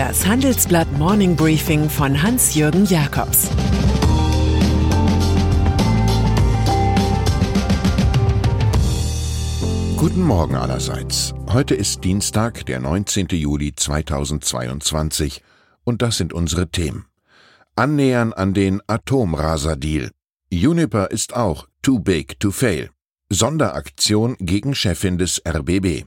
Das Handelsblatt Morning Briefing von Hans-Jürgen Jakobs Guten Morgen allerseits. Heute ist Dienstag, der 19. Juli 2022 und das sind unsere Themen. Annähern an den Atomraser-Deal. Juniper ist auch too big to fail. Sonderaktion gegen Chefin des RBB.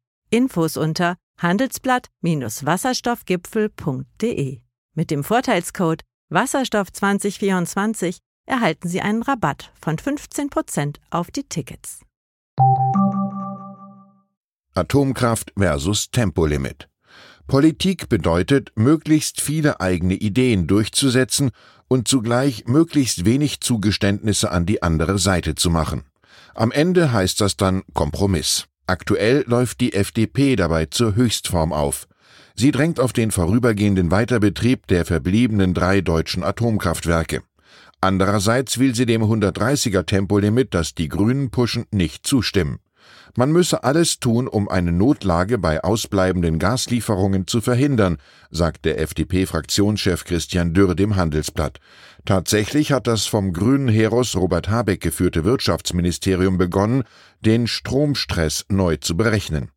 Infos unter handelsblatt-wasserstoffgipfel.de. Mit dem Vorteilscode Wasserstoff 2024 erhalten Sie einen Rabatt von 15% auf die Tickets. Atomkraft versus Tempolimit. Politik bedeutet, möglichst viele eigene Ideen durchzusetzen und zugleich möglichst wenig Zugeständnisse an die andere Seite zu machen. Am Ende heißt das dann Kompromiss. Aktuell läuft die FDP dabei zur Höchstform auf. Sie drängt auf den vorübergehenden Weiterbetrieb der verbliebenen drei deutschen Atomkraftwerke. Andererseits will sie dem 130er Tempolimit, das die Grünen pushen, nicht zustimmen. Man müsse alles tun, um eine Notlage bei ausbleibenden Gaslieferungen zu verhindern, sagt der FDP-Fraktionschef Christian Dürr dem Handelsblatt. Tatsächlich hat das vom grünen Heros Robert Habeck geführte Wirtschaftsministerium begonnen, den Stromstress neu zu berechnen.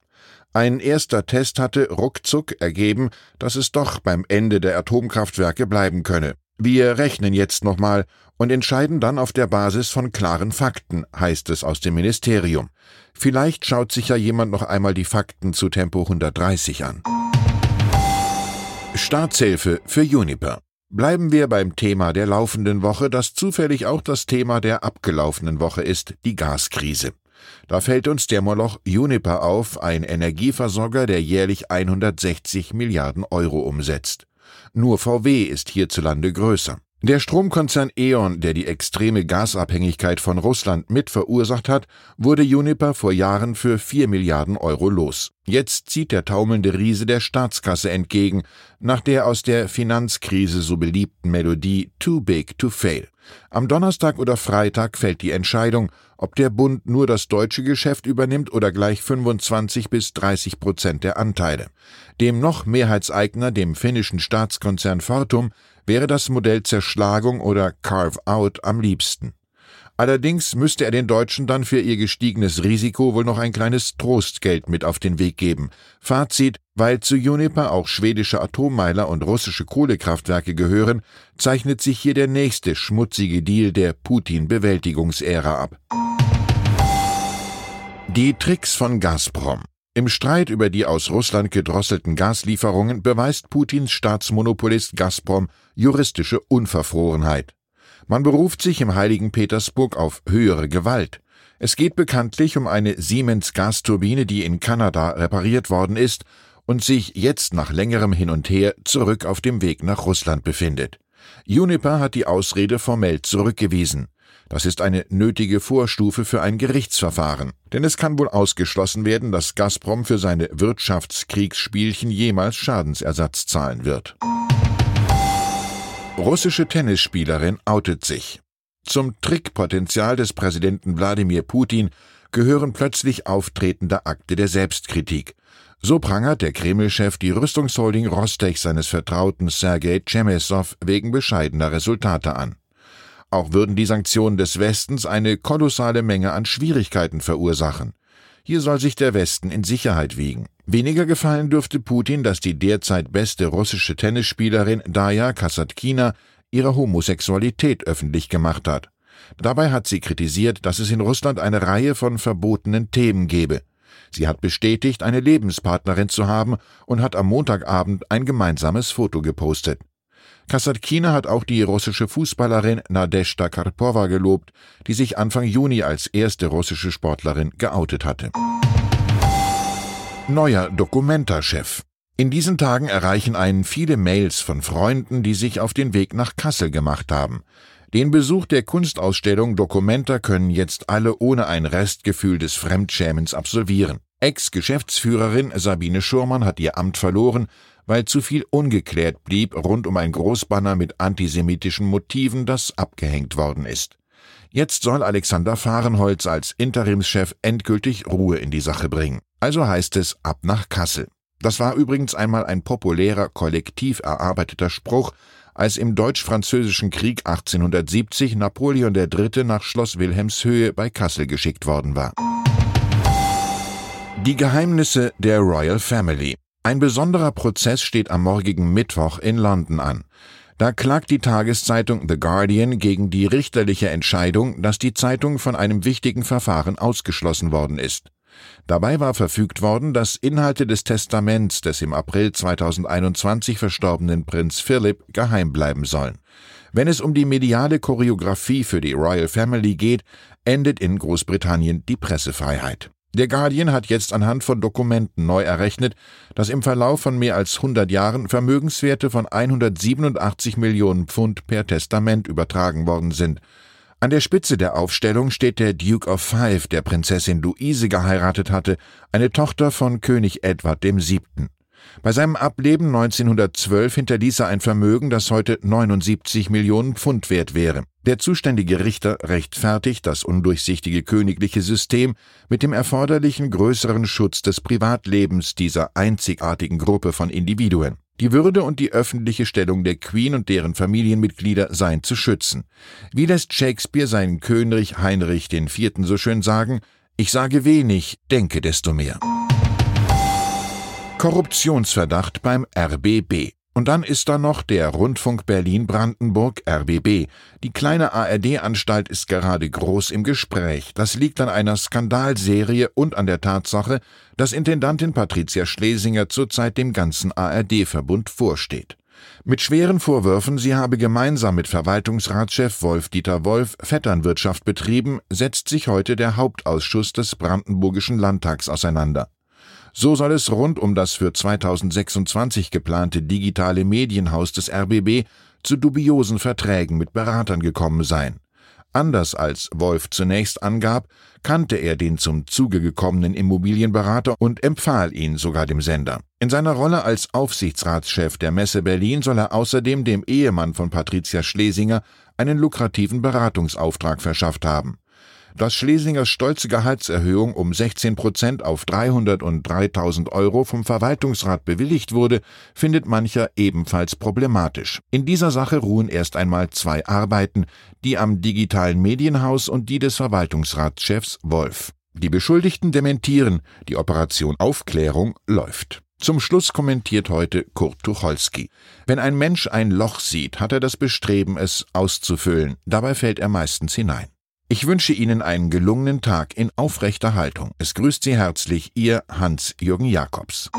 Ein erster Test hatte ruckzuck ergeben, dass es doch beim Ende der Atomkraftwerke bleiben könne. Wir rechnen jetzt nochmal und entscheiden dann auf der Basis von klaren Fakten, heißt es aus dem Ministerium. Vielleicht schaut sich ja jemand noch einmal die Fakten zu Tempo 130 an. Staatshilfe für Juniper. Bleiben wir beim Thema der laufenden Woche, das zufällig auch das Thema der abgelaufenen Woche ist, die Gaskrise. Da fällt uns der Moloch Juniper auf, ein Energieversorger, der jährlich 160 Milliarden Euro umsetzt. Nur VW ist hierzulande größer. Der Stromkonzern E.ON, der die extreme Gasabhängigkeit von Russland mit verursacht hat, wurde Juniper vor Jahren für 4 Milliarden Euro los. Jetzt zieht der taumelnde Riese der Staatskasse entgegen, nach der aus der Finanzkrise so beliebten Melodie Too Big to Fail. Am Donnerstag oder Freitag fällt die Entscheidung, ob der Bund nur das deutsche Geschäft übernimmt oder gleich 25 bis 30 Prozent der Anteile. Dem noch Mehrheitseigner, dem finnischen Staatskonzern Fortum, wäre das Modell Zerschlagung oder Carve-out am liebsten. Allerdings müsste er den Deutschen dann für ihr gestiegenes Risiko wohl noch ein kleines Trostgeld mit auf den Weg geben. Fazit, weil zu Juniper auch schwedische Atommeiler und russische Kohlekraftwerke gehören, zeichnet sich hier der nächste schmutzige Deal der Putin-Bewältigungsära ab. Die Tricks von Gazprom. Im Streit über die aus Russland gedrosselten Gaslieferungen beweist Putins Staatsmonopolist Gazprom juristische Unverfrorenheit. Man beruft sich im heiligen Petersburg auf höhere Gewalt. Es geht bekanntlich um eine Siemens Gasturbine, die in Kanada repariert worden ist und sich jetzt nach längerem Hin und Her zurück auf dem Weg nach Russland befindet. Juniper hat die Ausrede formell zurückgewiesen. Das ist eine nötige Vorstufe für ein Gerichtsverfahren, denn es kann wohl ausgeschlossen werden, dass Gazprom für seine Wirtschaftskriegsspielchen jemals Schadensersatz zahlen wird. Russische Tennisspielerin outet sich. Zum Trickpotenzial des Präsidenten Wladimir Putin gehören plötzlich auftretende Akte der Selbstkritik. So prangert der Kreml-Chef die Rüstungsholding Rostech seines Vertrauten Sergei Chemesov wegen bescheidener Resultate an. Auch würden die Sanktionen des Westens eine kolossale Menge an Schwierigkeiten verursachen. Hier soll sich der Westen in Sicherheit wiegen. Weniger gefallen dürfte Putin, dass die derzeit beste russische Tennisspielerin Daya Kasatkina ihre Homosexualität öffentlich gemacht hat. Dabei hat sie kritisiert, dass es in Russland eine Reihe von verbotenen Themen gebe. Sie hat bestätigt, eine Lebenspartnerin zu haben und hat am Montagabend ein gemeinsames Foto gepostet. Kasatkina hat auch die russische Fußballerin Nadezhda Karpova gelobt, die sich Anfang Juni als erste russische Sportlerin geoutet hatte. Neuer Dokumenta-Chef. In diesen Tagen erreichen einen viele Mails von Freunden, die sich auf den Weg nach Kassel gemacht haben. Den Besuch der Kunstausstellung Documenta können jetzt alle ohne ein Restgefühl des Fremdschämens absolvieren. Ex-Geschäftsführerin Sabine Schurmann hat ihr Amt verloren, weil zu viel ungeklärt blieb rund um ein Großbanner mit antisemitischen Motiven, das abgehängt worden ist. Jetzt soll Alexander Fahrenholz als Interimschef endgültig Ruhe in die Sache bringen. Also heißt es ab nach Kassel. Das war übrigens einmal ein populärer, kollektiv erarbeiteter Spruch, als im Deutsch-Französischen Krieg 1870 Napoleon III. nach Schloss Wilhelmshöhe bei Kassel geschickt worden war. Die Geheimnisse der Royal Family. Ein besonderer Prozess steht am morgigen Mittwoch in London an. Da klagt die Tageszeitung The Guardian gegen die richterliche Entscheidung, dass die Zeitung von einem wichtigen Verfahren ausgeschlossen worden ist. Dabei war verfügt worden, dass Inhalte des Testaments des im April 2021 verstorbenen Prinz Philip geheim bleiben sollen. Wenn es um die mediale Choreografie für die Royal Family geht, endet in Großbritannien die Pressefreiheit. Der Guardian hat jetzt anhand von Dokumenten neu errechnet, dass im Verlauf von mehr als 100 Jahren Vermögenswerte von 187 Millionen Pfund per Testament übertragen worden sind. An der Spitze der Aufstellung steht der Duke of Five, der Prinzessin Luise geheiratet hatte, eine Tochter von König Edward VII. Bei seinem Ableben 1912 hinterließ er ein Vermögen, das heute 79 Millionen Pfund wert wäre. Der zuständige Richter rechtfertigt das undurchsichtige königliche System mit dem erforderlichen größeren Schutz des Privatlebens dieser einzigartigen Gruppe von Individuen. Die Würde und die öffentliche Stellung der Queen und deren Familienmitglieder seien zu schützen. Wie lässt Shakespeare seinen König Heinrich IV. so schön sagen, ich sage wenig, denke desto mehr. Korruptionsverdacht beim RBB. Und dann ist da noch der Rundfunk Berlin-Brandenburg RBB. Die kleine ARD-Anstalt ist gerade groß im Gespräch. Das liegt an einer Skandalserie und an der Tatsache, dass Intendantin Patricia Schlesinger zurzeit dem ganzen ARD-Verbund vorsteht. Mit schweren Vorwürfen, sie habe gemeinsam mit Verwaltungsratschef Wolf-Dieter Wolf Vetternwirtschaft betrieben, setzt sich heute der Hauptausschuss des Brandenburgischen Landtags auseinander. So soll es rund um das für 2026 geplante digitale Medienhaus des RBB zu dubiosen Verträgen mit Beratern gekommen sein. Anders als Wolf zunächst angab, kannte er den zum Zuge gekommenen Immobilienberater und empfahl ihn sogar dem Sender. In seiner Rolle als Aufsichtsratschef der Messe Berlin soll er außerdem dem Ehemann von Patricia Schlesinger einen lukrativen Beratungsauftrag verschafft haben. Dass Schlesingers stolze Gehaltserhöhung um 16 Prozent auf 303.000 Euro vom Verwaltungsrat bewilligt wurde, findet mancher ebenfalls problematisch. In dieser Sache ruhen erst einmal zwei Arbeiten, die am digitalen Medienhaus und die des Verwaltungsratschefs Wolf. Die Beschuldigten dementieren, die Operation Aufklärung läuft. Zum Schluss kommentiert heute Kurt Tucholsky. Wenn ein Mensch ein Loch sieht, hat er das Bestreben, es auszufüllen. Dabei fällt er meistens hinein. Ich wünsche Ihnen einen gelungenen Tag in aufrechter Haltung. Es grüßt Sie herzlich Ihr Hans-Jürgen Jakobs.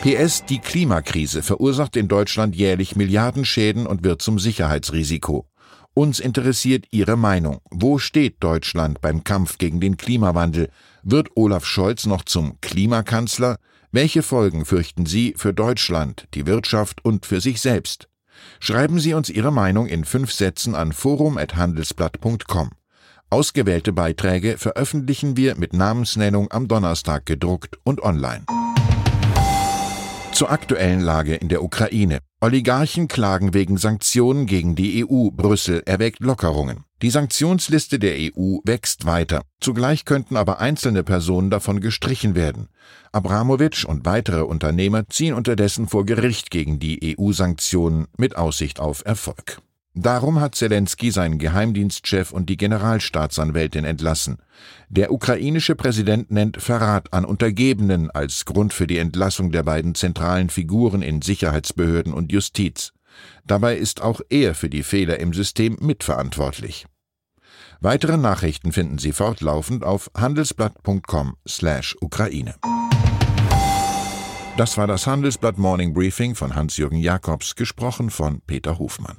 PS Die Klimakrise verursacht in Deutschland jährlich Milliardenschäden und wird zum Sicherheitsrisiko. Uns interessiert Ihre Meinung. Wo steht Deutschland beim Kampf gegen den Klimawandel? Wird Olaf Scholz noch zum Klimakanzler? Welche Folgen fürchten Sie für Deutschland, die Wirtschaft und für sich selbst? Schreiben Sie uns Ihre Meinung in fünf Sätzen an forum.handelsblatt.com. Ausgewählte Beiträge veröffentlichen wir mit Namensnennung am Donnerstag gedruckt und online. Zur aktuellen Lage in der Ukraine. Oligarchen klagen wegen Sanktionen gegen die EU. Brüssel erwägt Lockerungen. Die Sanktionsliste der EU wächst weiter. Zugleich könnten aber einzelne Personen davon gestrichen werden. Abramowitsch und weitere Unternehmer ziehen unterdessen vor Gericht gegen die EU-Sanktionen mit Aussicht auf Erfolg. Darum hat Zelensky seinen Geheimdienstchef und die Generalstaatsanwältin entlassen. Der ukrainische Präsident nennt Verrat an Untergebenen als Grund für die Entlassung der beiden zentralen Figuren in Sicherheitsbehörden und Justiz. Dabei ist auch er für die Fehler im System mitverantwortlich. Weitere Nachrichten finden Sie fortlaufend auf handelsblatt.com/ukraine. Das war das Handelsblatt Morning Briefing von Hans-Jürgen Jakobs, gesprochen von Peter Hofmann.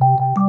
you